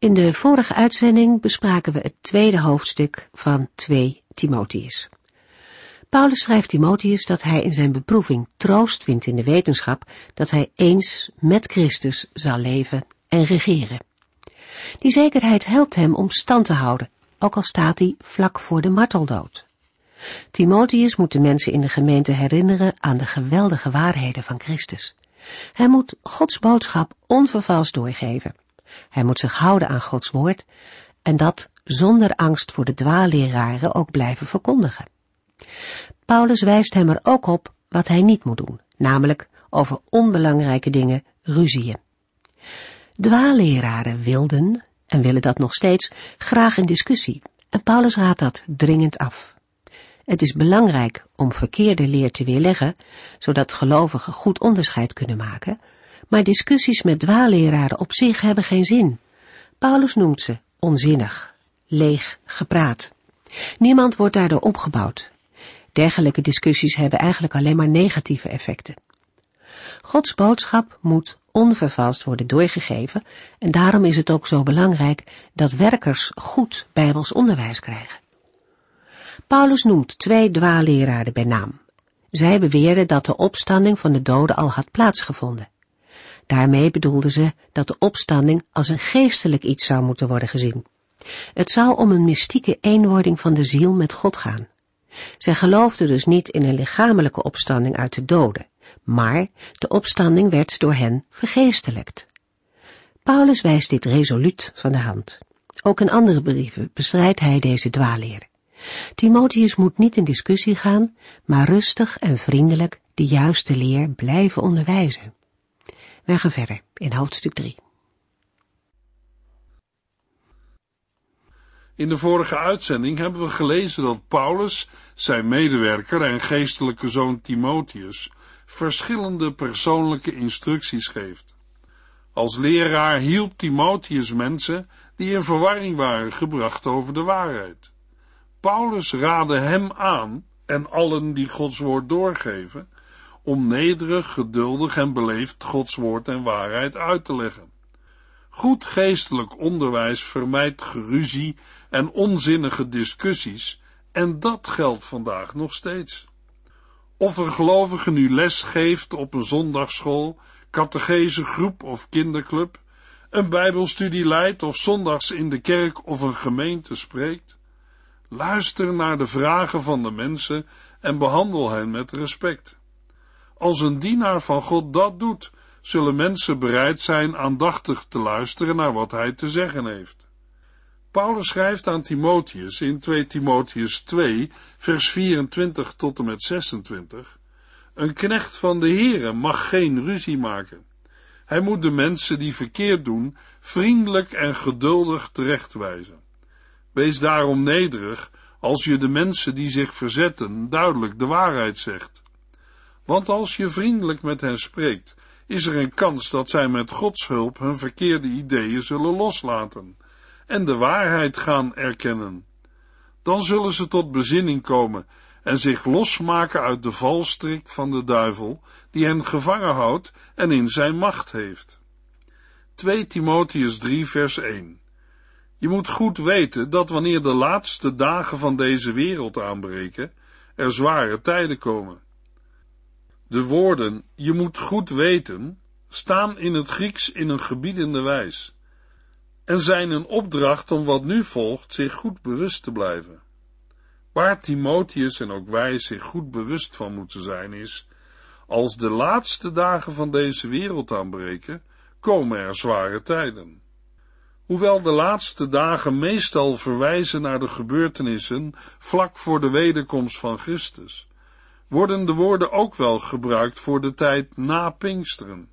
In de vorige uitzending bespraken we het tweede hoofdstuk van 2 Timotheus. Paulus schrijft Timotheus dat hij in zijn beproeving troost vindt in de wetenschap dat hij eens met Christus zal leven en regeren. Die zekerheid helpt hem om stand te houden, ook al staat hij vlak voor de marteldood. Timotheus moet de mensen in de gemeente herinneren aan de geweldige waarheden van Christus. Hij moet Gods boodschap onvervals doorgeven. Hij moet zich houden aan Gods woord en dat zonder angst voor de dwaalleraren ook blijven verkondigen. Paulus wijst hem er ook op wat hij niet moet doen, namelijk over onbelangrijke dingen ruzieën. Dwaalleraren wilden, en willen dat nog steeds, graag een discussie, en Paulus raadt dat dringend af. Het is belangrijk om verkeerde leer te weerleggen, zodat gelovigen goed onderscheid kunnen maken, maar discussies met dwaalleraren op zich hebben geen zin. Paulus noemt ze onzinnig, leeg gepraat. Niemand wordt daardoor opgebouwd. Dergelijke discussies hebben eigenlijk alleen maar negatieve effecten. Gods boodschap moet onvervalst worden doorgegeven en daarom is het ook zo belangrijk dat werkers goed bijbels onderwijs krijgen. Paulus noemt twee dwaalleraren bij naam. Zij beweerden dat de opstanding van de doden al had plaatsgevonden. Daarmee bedoelden ze dat de opstanding als een geestelijk iets zou moeten worden gezien. Het zou om een mystieke eenwording van de ziel met God gaan. Zij geloofden dus niet in een lichamelijke opstanding uit de doden, maar de opstanding werd door hen vergeestelijkt. Paulus wijst dit resoluut van de hand. Ook in andere brieven bestrijdt hij deze dwaalleer. Timotheus moet niet in discussie gaan, maar rustig en vriendelijk de juiste leer blijven onderwijzen. Wij gaan verder in hoofdstuk 3. In de vorige uitzending hebben we gelezen dat Paulus zijn medewerker en geestelijke zoon Timotheus verschillende persoonlijke instructies geeft. Als leraar hielp Timotheus mensen die in verwarring waren gebracht over de waarheid. Paulus raadde hem aan en allen die Gods woord doorgeven om nederig, geduldig en beleefd Gods woord en waarheid uit te leggen. Goed geestelijk onderwijs vermijdt geruzie en onzinnige discussies en dat geldt vandaag nog steeds. Of een gelovige nu les geeft op een zondagschool, groep of kinderclub, een bijbelstudie leidt of zondags in de kerk of een gemeente spreekt, luister naar de vragen van de mensen en behandel hen met respect. Als een dienaar van God dat doet, zullen mensen bereid zijn aandachtig te luisteren naar wat hij te zeggen heeft. Paulus schrijft aan Timotheus in 2 Timotheus 2, vers 24 tot en met 26, een knecht van de Heere mag geen ruzie maken. Hij moet de mensen die verkeerd doen, vriendelijk en geduldig terechtwijzen. Wees daarom nederig als je de mensen die zich verzetten duidelijk de waarheid zegt. Want als je vriendelijk met hen spreekt, is er een kans dat zij met Gods hulp hun verkeerde ideeën zullen loslaten en de waarheid gaan erkennen. Dan zullen ze tot bezinning komen en zich losmaken uit de valstrik van de duivel, die hen gevangen houdt en in zijn macht heeft. 2 Timotheus 3 vers 1 Je moet goed weten dat wanneer de laatste dagen van deze wereld aanbreken, er zware tijden komen. De woorden je moet goed weten staan in het Grieks in een gebiedende wijs en zijn een opdracht om wat nu volgt zich goed bewust te blijven. Waar Timotheus en ook wij zich goed bewust van moeten zijn is, als de laatste dagen van deze wereld aanbreken, komen er zware tijden. Hoewel de laatste dagen meestal verwijzen naar de gebeurtenissen vlak voor de wederkomst van Christus, worden de woorden ook wel gebruikt voor de tijd na Pinksteren.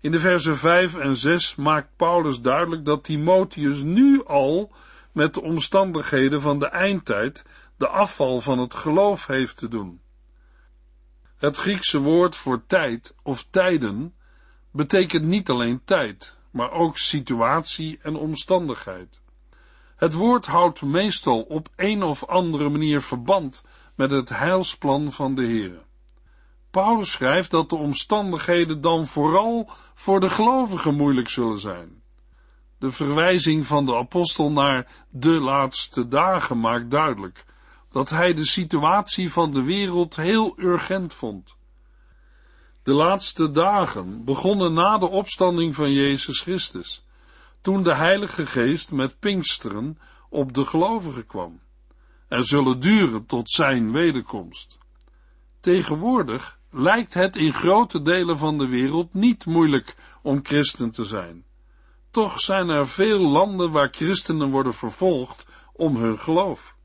In de versen 5 en 6 maakt Paulus duidelijk dat Timotheus nu al met de omstandigheden van de eindtijd, de afval van het geloof heeft te doen. Het Griekse woord voor tijd of tijden betekent niet alleen tijd, maar ook situatie en omstandigheid. Het woord houdt meestal op een of andere manier verband met het heilsplan van de Heer. Paulus schrijft dat de omstandigheden dan vooral voor de gelovigen moeilijk zullen zijn. De verwijzing van de apostel naar de laatste dagen maakt duidelijk dat hij de situatie van de wereld heel urgent vond. De laatste dagen begonnen na de opstanding van Jezus Christus, toen de Heilige Geest met Pinksteren op de gelovigen kwam, en zullen duren tot zijn wederkomst. Tegenwoordig lijkt het in grote delen van de wereld niet moeilijk om christen te zijn. Toch zijn er veel landen waar christenen worden vervolgd om hun geloof.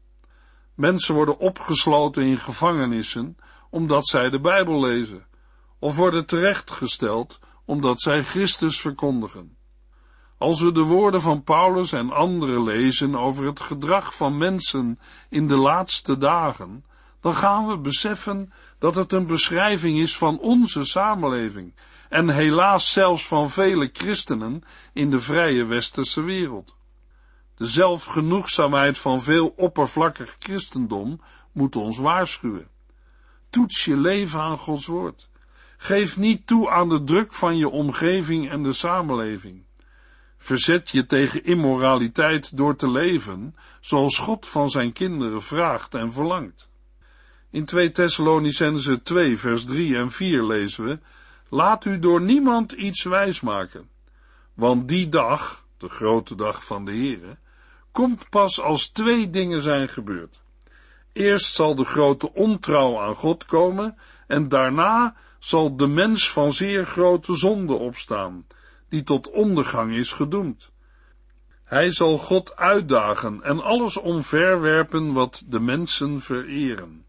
Mensen worden opgesloten in gevangenissen omdat zij de Bijbel lezen, of worden terechtgesteld omdat zij Christus verkondigen. Als we de woorden van Paulus en anderen lezen over het gedrag van mensen in de laatste dagen, dan gaan we beseffen dat het een beschrijving is van onze samenleving en helaas zelfs van vele christenen in de vrije westerse wereld. De zelfgenoegzaamheid van veel oppervlakkig christendom moet ons waarschuwen. Toets je leven aan Gods woord. Geef niet toe aan de druk van je omgeving en de samenleving. Verzet je tegen immoraliteit door te leven zoals God van zijn kinderen vraagt en verlangt. In 2 Thessalonicense 2 vers 3 en 4 lezen we, Laat u door niemand iets wijsmaken, want die dag, de grote dag van de Heere, komt pas als twee dingen zijn gebeurd. Eerst zal de grote ontrouw aan God komen en daarna zal de mens van zeer grote zonde opstaan, die tot ondergang is gedoemd. Hij zal God uitdagen en alles omverwerpen wat de mensen vereren.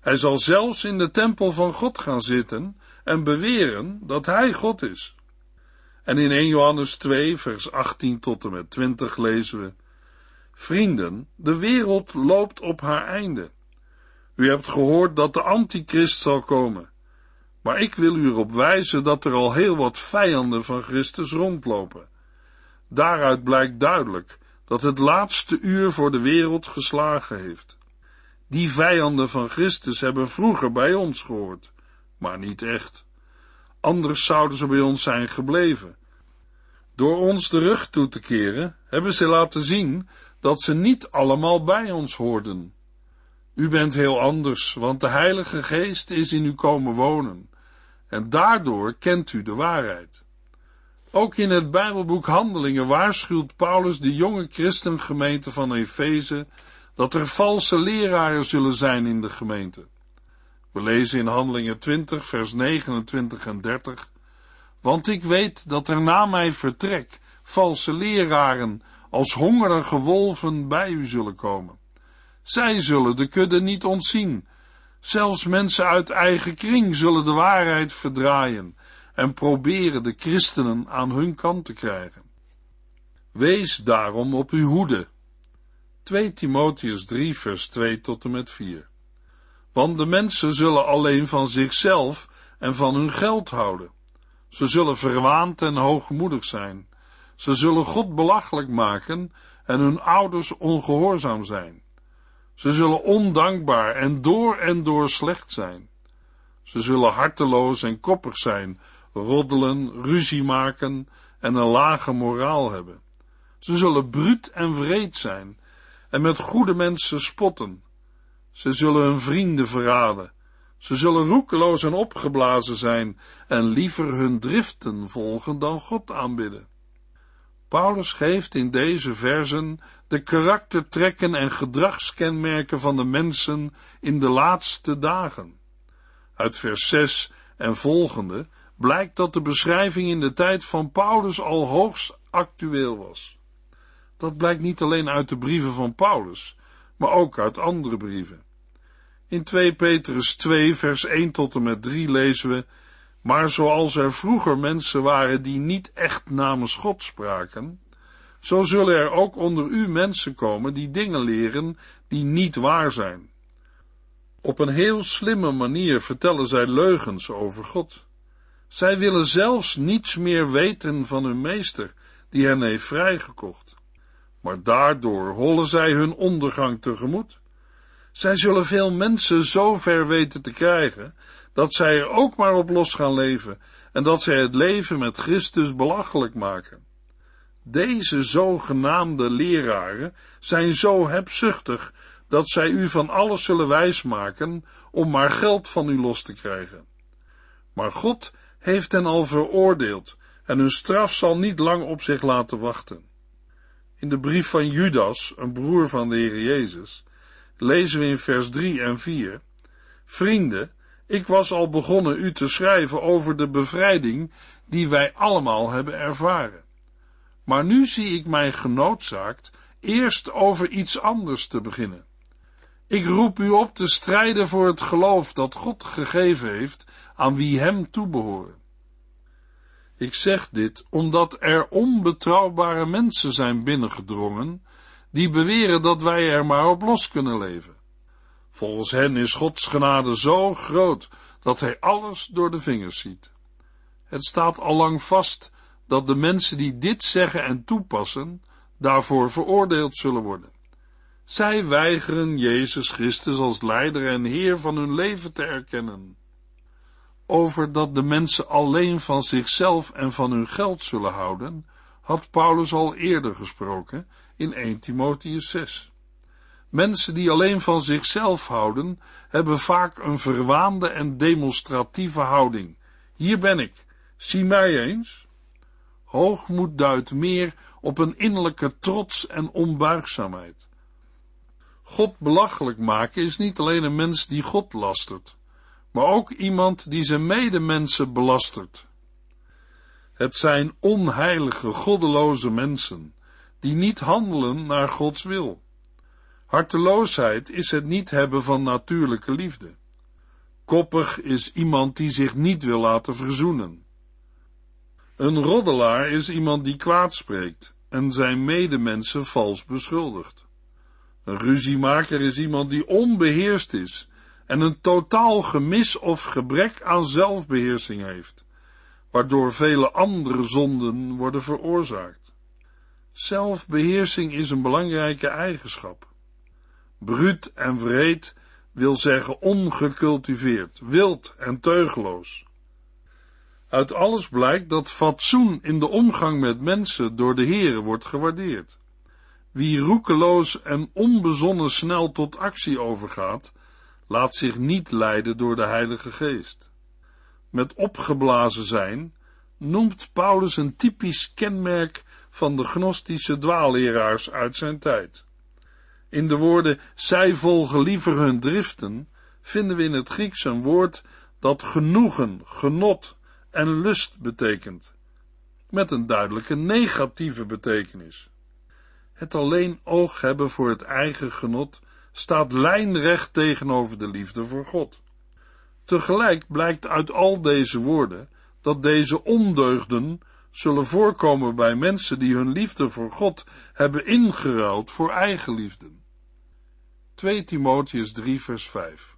Hij zal zelfs in de tempel van God gaan zitten en beweren dat hij God is. En in 1 Johannes 2, vers 18 tot en met 20 lezen we, Vrienden, de wereld loopt op haar einde. U hebt gehoord dat de antichrist zal komen. Maar ik wil u erop wijzen dat er al heel wat vijanden van Christus rondlopen. Daaruit blijkt duidelijk dat het laatste uur voor de wereld geslagen heeft. Die vijanden van Christus hebben vroeger bij ons gehoord, maar niet echt. Anders zouden ze bij ons zijn gebleven. Door ons de rug toe te keren, hebben ze laten zien dat ze niet allemaal bij ons hoorden. U bent heel anders, want de Heilige Geest is in u komen wonen, en daardoor kent u de waarheid. Ook in het Bijbelboek Handelingen waarschuwt Paulus de jonge christengemeente van Efeze dat er valse leraren zullen zijn in de gemeente. We lezen in Handelingen 20, vers 29 en 30. Want ik weet dat er na mijn vertrek valse leraren als hongerige wolven bij u zullen komen. Zij zullen de kudde niet ontzien. Zelfs mensen uit eigen kring zullen de waarheid verdraaien en proberen de christenen aan hun kant te krijgen. Wees daarom op uw hoede. 2 Timotheus 3 vers 2 tot en met 4 Want de mensen zullen alleen van zichzelf en van hun geld houden. Ze zullen verwaand en hoogmoedig zijn. Ze zullen God belachelijk maken en hun ouders ongehoorzaam zijn. Ze zullen ondankbaar en door en door slecht zijn. Ze zullen harteloos en koppig zijn, roddelen, ruzie maken en een lage moraal hebben. Ze zullen bruut en wreed zijn en met goede mensen spotten. Ze zullen hun vrienden verraden. Ze zullen roekeloos en opgeblazen zijn en liever hun driften volgen dan God aanbidden. Paulus geeft in deze versen de karaktertrekken en gedragskenmerken van de mensen in de laatste dagen. Uit vers 6 en volgende blijkt dat de beschrijving in de tijd van Paulus al hoogst actueel was. Dat blijkt niet alleen uit de brieven van Paulus, maar ook uit andere brieven. In 2 Petrus 2 vers 1 tot en met 3 lezen we maar zoals er vroeger mensen waren die niet echt namens God spraken, zo zullen er ook onder u mensen komen die dingen leren die niet waar zijn. Op een heel slimme manier vertellen zij leugens over God. Zij willen zelfs niets meer weten van hun meester, die hen heeft vrijgekocht. Maar daardoor hollen zij hun ondergang tegemoet. Zij zullen veel mensen zo ver weten te krijgen, dat zij er ook maar op los gaan leven en dat zij het leven met Christus belachelijk maken. Deze zogenaamde leraren zijn zo hebzuchtig dat zij u van alles zullen wijsmaken om maar geld van u los te krijgen. Maar God heeft hen al veroordeeld en hun straf zal niet lang op zich laten wachten. In de brief van Judas, een broer van de Heer Jezus, lezen we in vers 3 en 4: Vrienden, ik was al begonnen u te schrijven over de bevrijding die wij allemaal hebben ervaren. Maar nu zie ik mij genoodzaakt eerst over iets anders te beginnen. Ik roep u op te strijden voor het geloof dat God gegeven heeft aan wie hem toebehoren. Ik zeg dit omdat er onbetrouwbare mensen zijn binnengedrongen die beweren dat wij er maar op los kunnen leven. Volgens hen is Gods genade zo groot dat hij alles door de vingers ziet. Het staat al lang vast dat de mensen die dit zeggen en toepassen, daarvoor veroordeeld zullen worden. Zij weigeren Jezus Christus als leider en Heer van hun leven te erkennen. Over dat de mensen alleen van zichzelf en van hun geld zullen houden, had Paulus al eerder gesproken in 1 Timotheus 6. Mensen die alleen van zichzelf houden, hebben vaak een verwaande en demonstratieve houding. Hier ben ik, zie mij eens. Hoogmoed duidt meer op een innerlijke trots en onbuigzaamheid. God belachelijk maken is niet alleen een mens die God lastert, maar ook iemand die zijn medemensen belastert. Het zijn onheilige, goddeloze mensen, die niet handelen naar Gods wil. Harteloosheid is het niet hebben van natuurlijke liefde. Koppig is iemand die zich niet wil laten verzoenen. Een roddelaar is iemand die kwaad spreekt en zijn medemensen vals beschuldigt. Een ruziemaker is iemand die onbeheerst is en een totaal gemis of gebrek aan zelfbeheersing heeft, waardoor vele andere zonden worden veroorzaakt. Zelfbeheersing is een belangrijke eigenschap. Bruut en wreed wil zeggen ongecultiveerd, wild en teugeloos. Uit alles blijkt dat fatsoen in de omgang met mensen door de Here wordt gewaardeerd. Wie roekeloos en onbezonnen snel tot actie overgaat, laat zich niet leiden door de Heilige Geest. Met opgeblazen zijn noemt Paulus een typisch kenmerk van de gnostische dwaalleraars uit zijn tijd. In de woorden zij volgen liever hun driften vinden we in het Grieks een woord dat genoegen, genot en lust betekent, met een duidelijke negatieve betekenis. Het alleen oog hebben voor het eigen genot staat lijnrecht tegenover de liefde voor God. Tegelijk blijkt uit al deze woorden dat deze ondeugden zullen voorkomen bij mensen die hun liefde voor God hebben ingeruild voor eigenliefde. 2 Timotheus 3 vers 5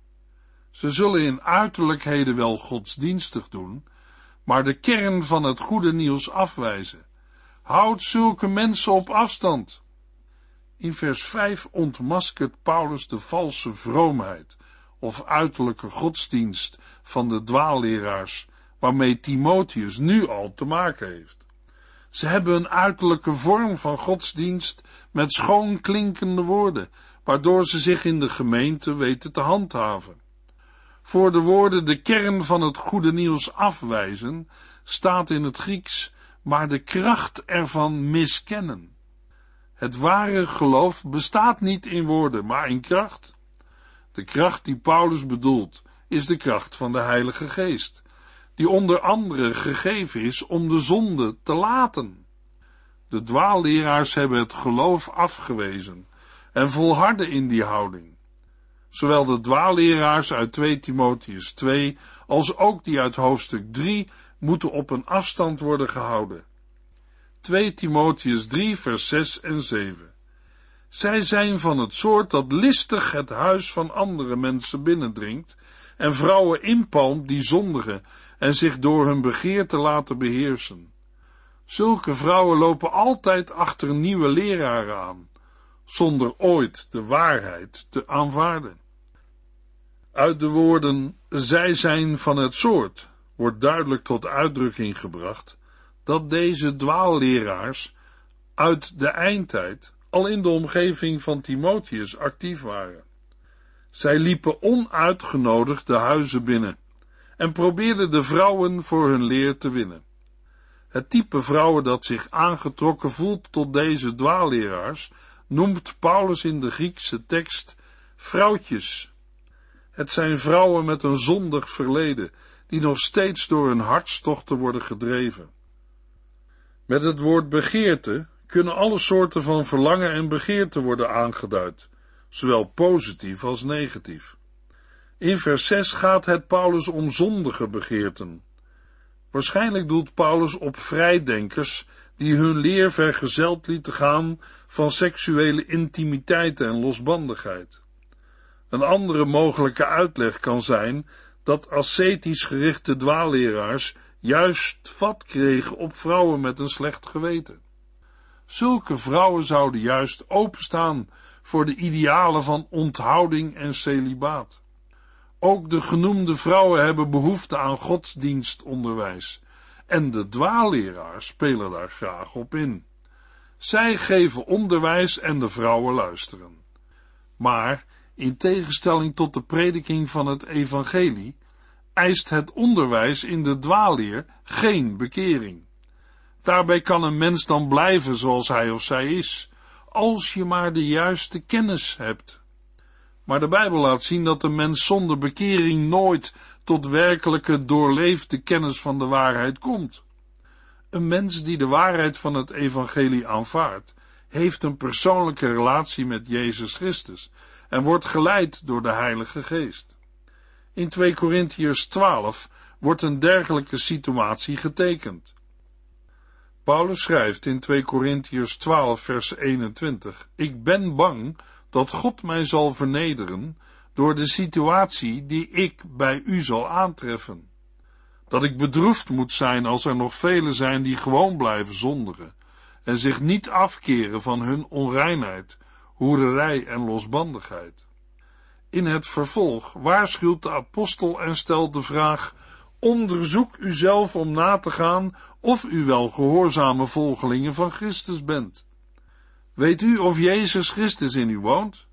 Ze zullen in uiterlijkheden wel godsdienstig doen, maar de kern van het goede nieuws afwijzen. Houd zulke mensen op afstand. In vers 5 ontmaskert Paulus de valse vroomheid of uiterlijke godsdienst van de dwaalleraars waarmee Timotheus nu al te maken heeft. Ze hebben een uiterlijke vorm van godsdienst met schoon klinkende woorden, waardoor ze zich in de gemeente weten te handhaven. Voor de woorden de kern van het goede nieuws afwijzen, staat in het Grieks, maar de kracht ervan miskennen. Het ware geloof bestaat niet in woorden, maar in kracht. De kracht die Paulus bedoelt, is de kracht van de Heilige Geest, die onder andere gegeven is om de zonde te laten. De dwaalleraars hebben het geloof afgewezen en volharden in die houding. Zowel de dwaalleraars uit 2 Timotheus 2 als ook die uit hoofdstuk 3 moeten op een afstand worden gehouden. 2 Timotheus 3 vers 6 en 7. Zij zijn van het soort dat listig het huis van andere mensen binnendringt en vrouwen inpalmt die zondigen en zich door hun begeerte laten beheersen. Zulke vrouwen lopen altijd achter nieuwe leraren aan, zonder ooit de waarheid te aanvaarden. Uit de woorden zij zijn van het soort wordt duidelijk tot uitdrukking gebracht dat deze dwaalleraars uit de eindtijd al in de omgeving van Timotheus actief waren. Zij liepen onuitgenodigd de huizen binnen en probeerden de vrouwen voor hun leer te winnen. Het type vrouwen dat zich aangetrokken voelt tot deze dwaalleraars noemt Paulus in de Griekse tekst vrouwtjes. Het zijn vrouwen met een zondig verleden, die nog steeds door hun hartstochten worden gedreven. Met het woord begeerte kunnen alle soorten van verlangen en begeerte worden aangeduid, zowel positief als negatief. In vers 6 gaat het Paulus om zondige begeerten. Waarschijnlijk doelt Paulus op vrijdenkers die hun leer vergezeld lieten gaan van seksuele intimiteit en losbandigheid. Een andere mogelijke uitleg kan zijn dat ascetisch gerichte dwaalleraars juist vat kregen op vrouwen met een slecht geweten. Zulke vrouwen zouden juist openstaan voor de idealen van onthouding en celibaat. Ook de genoemde vrouwen hebben behoefte aan godsdienstonderwijs en de dwaalleraars spelen daar graag op in. Zij geven onderwijs en de vrouwen luisteren. Maar, in tegenstelling tot de prediking van het evangelie, eist het onderwijs in de dwaalleer geen bekering. Daarbij kan een mens dan blijven zoals hij of zij is, als je maar de juiste kennis hebt. Maar de Bijbel laat zien dat de mens zonder bekering nooit tot werkelijke doorleefde kennis van de waarheid komt. Een mens die de waarheid van het evangelie aanvaardt, heeft een persoonlijke relatie met Jezus Christus en wordt geleid door de Heilige Geest. In 2 Korintiërs 12 wordt een dergelijke situatie getekend. Paulus schrijft in 2 Korintiërs 12 vers 21, Ik ben bang dat God mij zal vernederen door de situatie die ik bij u zal aantreffen. Dat ik bedroefd moet zijn als er nog velen zijn die gewoon blijven zondigen en zich niet afkeren van hun onreinheid, hoererij en losbandigheid. In het vervolg waarschuwt de apostel en stelt de vraag: onderzoek uzelf om na te gaan of u wel gehoorzame volgelingen van Christus bent. Weet u of Jezus Christus in u woont?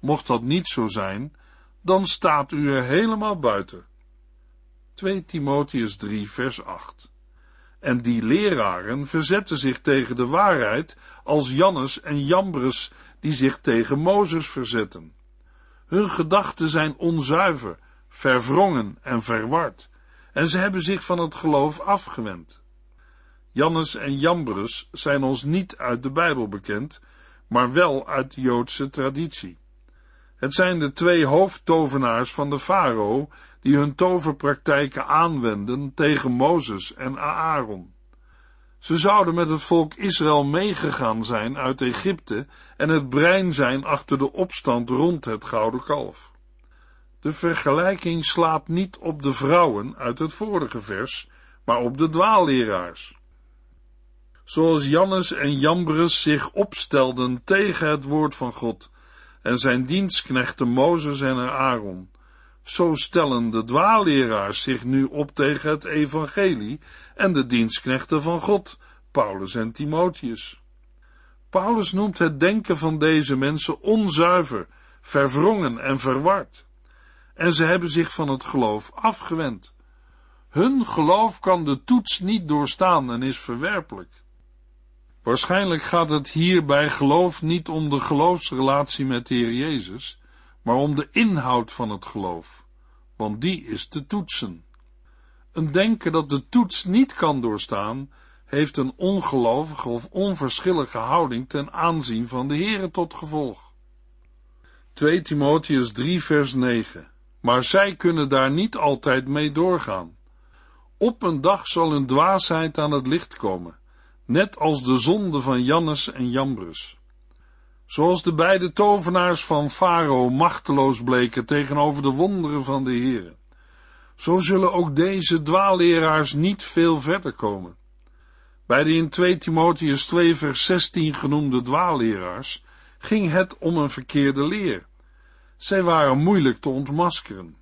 Mocht dat niet zo zijn, dan staat u er helemaal buiten. 2 Timotheus 3 vers 8 En die leraren verzetten zich tegen de waarheid als Jannes en Jambres die zich tegen Mozes verzetten. Hun gedachten zijn onzuiver, verwrongen en verward, en ze hebben zich van het geloof afgewend. Jannes en Jambres zijn ons niet uit de Bijbel bekend, maar wel uit de Joodse traditie. Het zijn de twee hoofdtovenaars van de farao die hun toverpraktijken aanwenden tegen Mozes en Aaron. Ze zouden met het volk Israël meegegaan zijn uit Egypte en het brein zijn achter de opstand rond het gouden kalf. De vergelijking slaat niet op de vrouwen uit het vorige vers, maar op de dwaalleraars. Zoals Jannes en Jambres zich opstelden tegen het woord van God en zijn dienstknechten Mozes en Aaron, zo stellen de dwaalleraars zich nu op tegen het evangelie en de dienstknechten van God, Paulus en Timotheus. Paulus noemt het denken van deze mensen onzuiver, verwrongen en verward. En ze hebben zich van het geloof afgewend. Hun geloof kan de toets niet doorstaan en is verwerpelijk. Waarschijnlijk gaat het hier bij geloof niet om de geloofsrelatie met de Heer Jezus, maar om de inhoud van het geloof, want die is te toetsen. Een denken dat de toets niet kan doorstaan, heeft een ongelovige of onverschillige houding ten aanzien van de Heere tot gevolg. 2 Timotheus 3 vers 9 Maar zij kunnen daar niet altijd mee doorgaan. Op een dag zal hun dwaasheid aan het licht komen net als de zonde van Jannes en Jambres. Zoals de beide tovenaars van Farao machteloos bleken tegenover de wonderen van de Heere. Zo zullen ook deze dwaalleraars niet veel verder komen. Bij de in 2 Timotheus 2 vers 16 genoemde dwaalleraars ging het om een verkeerde leer. Zij waren moeilijk te ontmaskeren.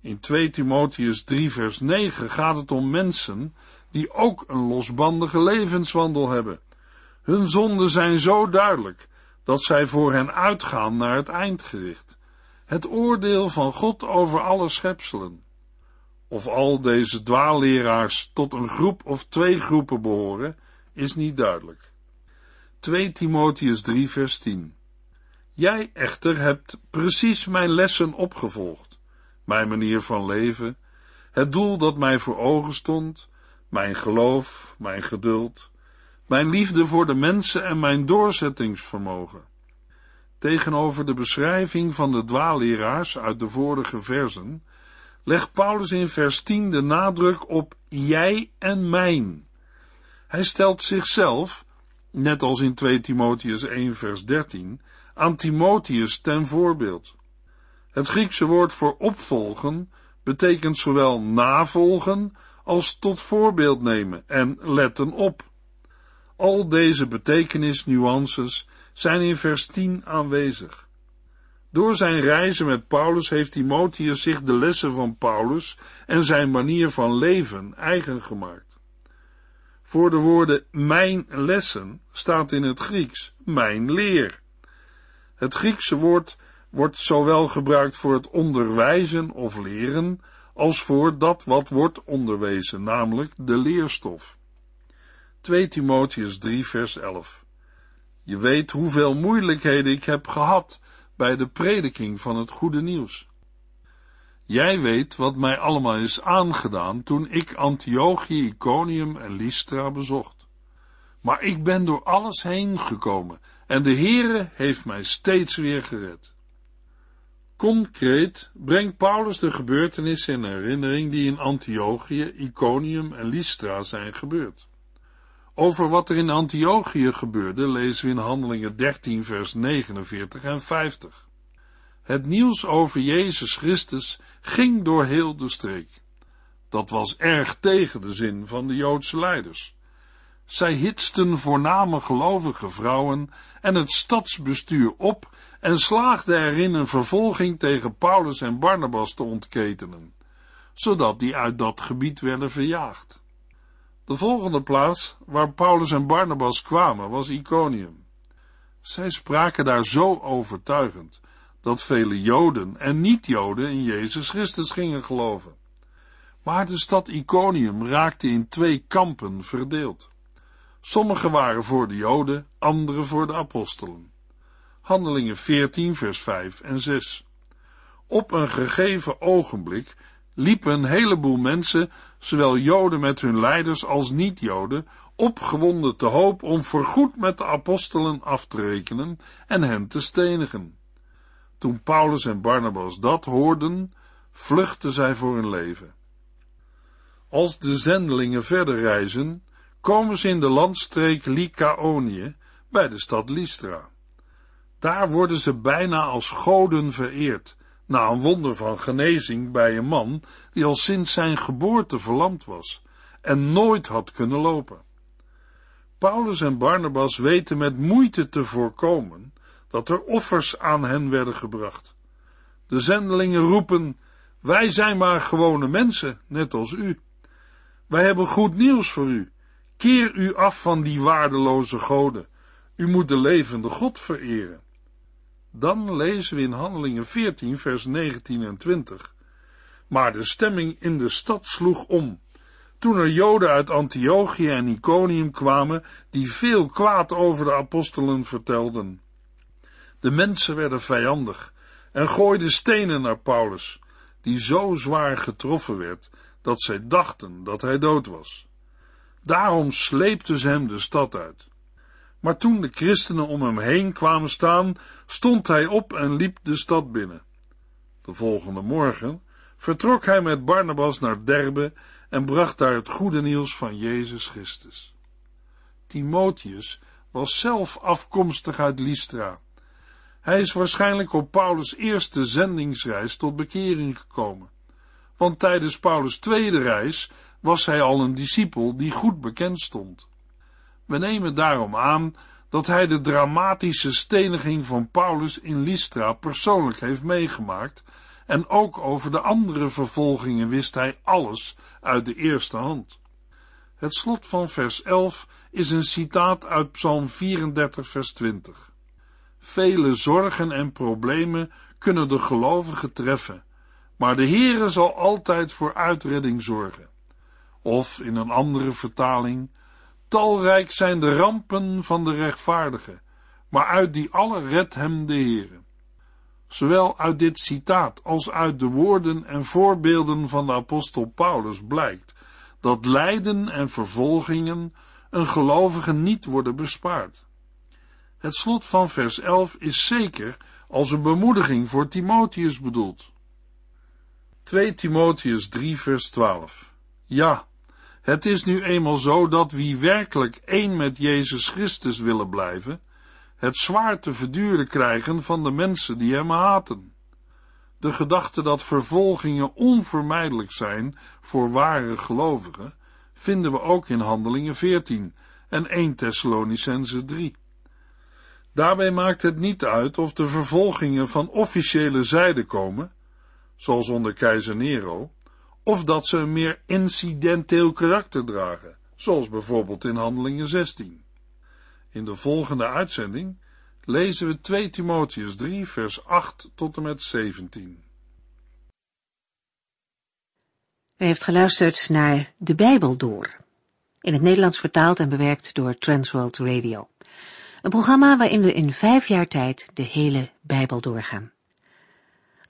In 2 Timotheus 3 vers 9 gaat het om mensen die ook een losbandige levenswandel hebben. Hun zonden zijn zo duidelijk dat zij voor hen uitgaan naar het eindgericht, het oordeel van God over alle schepselen. Of al deze dwaalleraars tot een groep of twee groepen behoren, is niet duidelijk. 2 Timotheus 3 vers 10 Jij echter hebt precies mijn lessen opgevolgd, mijn manier van leven, het doel dat mij voor ogen stond, mijn geloof, mijn geduld, mijn liefde voor de mensen en mijn doorzettingsvermogen. Tegenover de beschrijving van de dwaalleraars uit de vorige versen legt Paulus in vers 10 de nadruk op jij en mijn. Hij stelt zichzelf, net als in 2 Timotheus 1 vers 13, aan Timotheus ten voorbeeld. Het Griekse woord voor opvolgen betekent zowel navolgen als tot voorbeeld nemen en letten op. Al deze betekenisnuances zijn in vers 10 aanwezig. Door zijn reizen met Paulus heeft Timotheus zich de lessen van Paulus en zijn manier van leven eigen gemaakt. Voor de woorden mijn lessen staat in het Grieks mijn leer. Het Griekse woord wordt zowel gebruikt voor het onderwijzen of leren, als voor dat wat wordt onderwezen, namelijk de leerstof. 2 Timotheus 3 vers 11 Je weet hoeveel moeilijkheden ik heb gehad bij de prediking van het goede nieuws. Jij weet wat mij allemaal is aangedaan toen ik Antiochië, Iconium en Lystra bezocht. Maar ik ben door alles heen gekomen en de Heere heeft mij steeds weer gered. Concreet brengt Paulus de gebeurtenissen in herinnering die in Antiochië, Iconium en Lystra zijn gebeurd. Over wat er in Antiochië gebeurde lezen we in Handelingen 13 vers 49 en 50. Het nieuws over Jezus Christus ging door heel de streek. Dat was erg tegen de zin van de Joodse leiders. Zij hitsten voorname gelovige vrouwen en het stadsbestuur op en slaagden erin een vervolging tegen Paulus en Barnabas te ontketenen, zodat die uit dat gebied werden verjaagd. De volgende plaats waar Paulus en Barnabas kwamen was Iconium. Zij spraken daar zo overtuigend dat vele Joden en niet-Joden in Jezus Christus gingen geloven. Maar de stad Iconium raakte in twee kampen verdeeld. Sommigen waren voor de Joden, anderen voor de apostelen. Handelingen 14, vers 5 en 6. Op een gegeven ogenblik liepen een heleboel mensen, zowel Joden met hun leiders als niet-Joden, opgewonden te hoop om voorgoed met de apostelen af te rekenen en hen te stenigen. Toen Paulus en Barnabas dat hoorden, vluchtten zij voor hun leven. Als de zendelingen verder reizen, komen ze in de landstreek Lycaonië bij de stad Lystra. Daar worden ze bijna als goden vereerd, na een wonder van genezing bij een man die al sinds zijn geboorte verlamd was en nooit had kunnen lopen. Paulus en Barnabas weten met moeite te voorkomen dat er offers aan hen werden gebracht. De zendelingen roepen, wij zijn maar gewone mensen, net als u. Wij hebben goed nieuws voor u. Keer u af van die waardeloze goden. U moet de levende God vereren. Dan lezen we in Handelingen 14, vers 19 en 20. Maar de stemming in de stad sloeg om. Toen er Joden uit Antiochië en Iconium kwamen, die veel kwaad over de apostelen vertelden. De mensen werden vijandig en gooiden stenen naar Paulus, die zo zwaar getroffen werd dat zij dachten dat hij dood was. Daarom sleepten ze hem de stad uit. Maar toen de christenen om hem heen kwamen staan, stond hij op en liep de stad binnen. De volgende morgen vertrok hij met Barnabas naar Derbe en bracht daar het goede nieuws van Jezus Christus. Timotheus, was zelf afkomstig uit Lystra. Hij is waarschijnlijk op Paulus' eerste zendingsreis tot bekering gekomen. Want tijdens Paulus' tweede reis was hij al een discipel die goed bekend stond. We nemen daarom aan dat hij de dramatische steniging van Paulus in Lystra persoonlijk heeft meegemaakt en ook over de andere vervolgingen wist hij alles uit de eerste hand. Het slot van vers 11 is een citaat uit Psalm 34, vers 20. Vele zorgen en problemen kunnen de gelovigen treffen, maar de Heere zal altijd voor uitredding zorgen. Of in een andere vertaling, talrijk zijn de rampen van de rechtvaardige, maar uit die alle redt hem de Heere. Zowel uit dit citaat als uit de woorden en voorbeelden van de apostel Paulus blijkt dat lijden en vervolgingen een gelovige niet worden bespaard. Het slot van vers 11 is zeker als een bemoediging voor Timotheus bedoeld. 2 Timotheus 3 vers 12 Ja, het is nu eenmaal zo dat wie werkelijk één met Jezus Christus willen blijven, het zwaar te verduren krijgen van de mensen die hem haten. De gedachte dat vervolgingen onvermijdelijk zijn voor ware gelovigen, vinden we ook in Handelingen 14 en 1 Thessalonicense 3. Daarbij maakt het niet uit of de vervolgingen van officiële zijde komen, zoals onder keizer Nero, of dat ze een meer incidenteel karakter dragen, zoals bijvoorbeeld in Handelingen 16. In de volgende uitzending lezen we 2 Timotheus 3 vers 8 tot en met 17. U heeft geluisterd naar De Bijbel Door, in het Nederlands vertaald en bewerkt door Transworld Radio. Een programma waarin we in vijf jaar tijd de hele Bijbel doorgaan.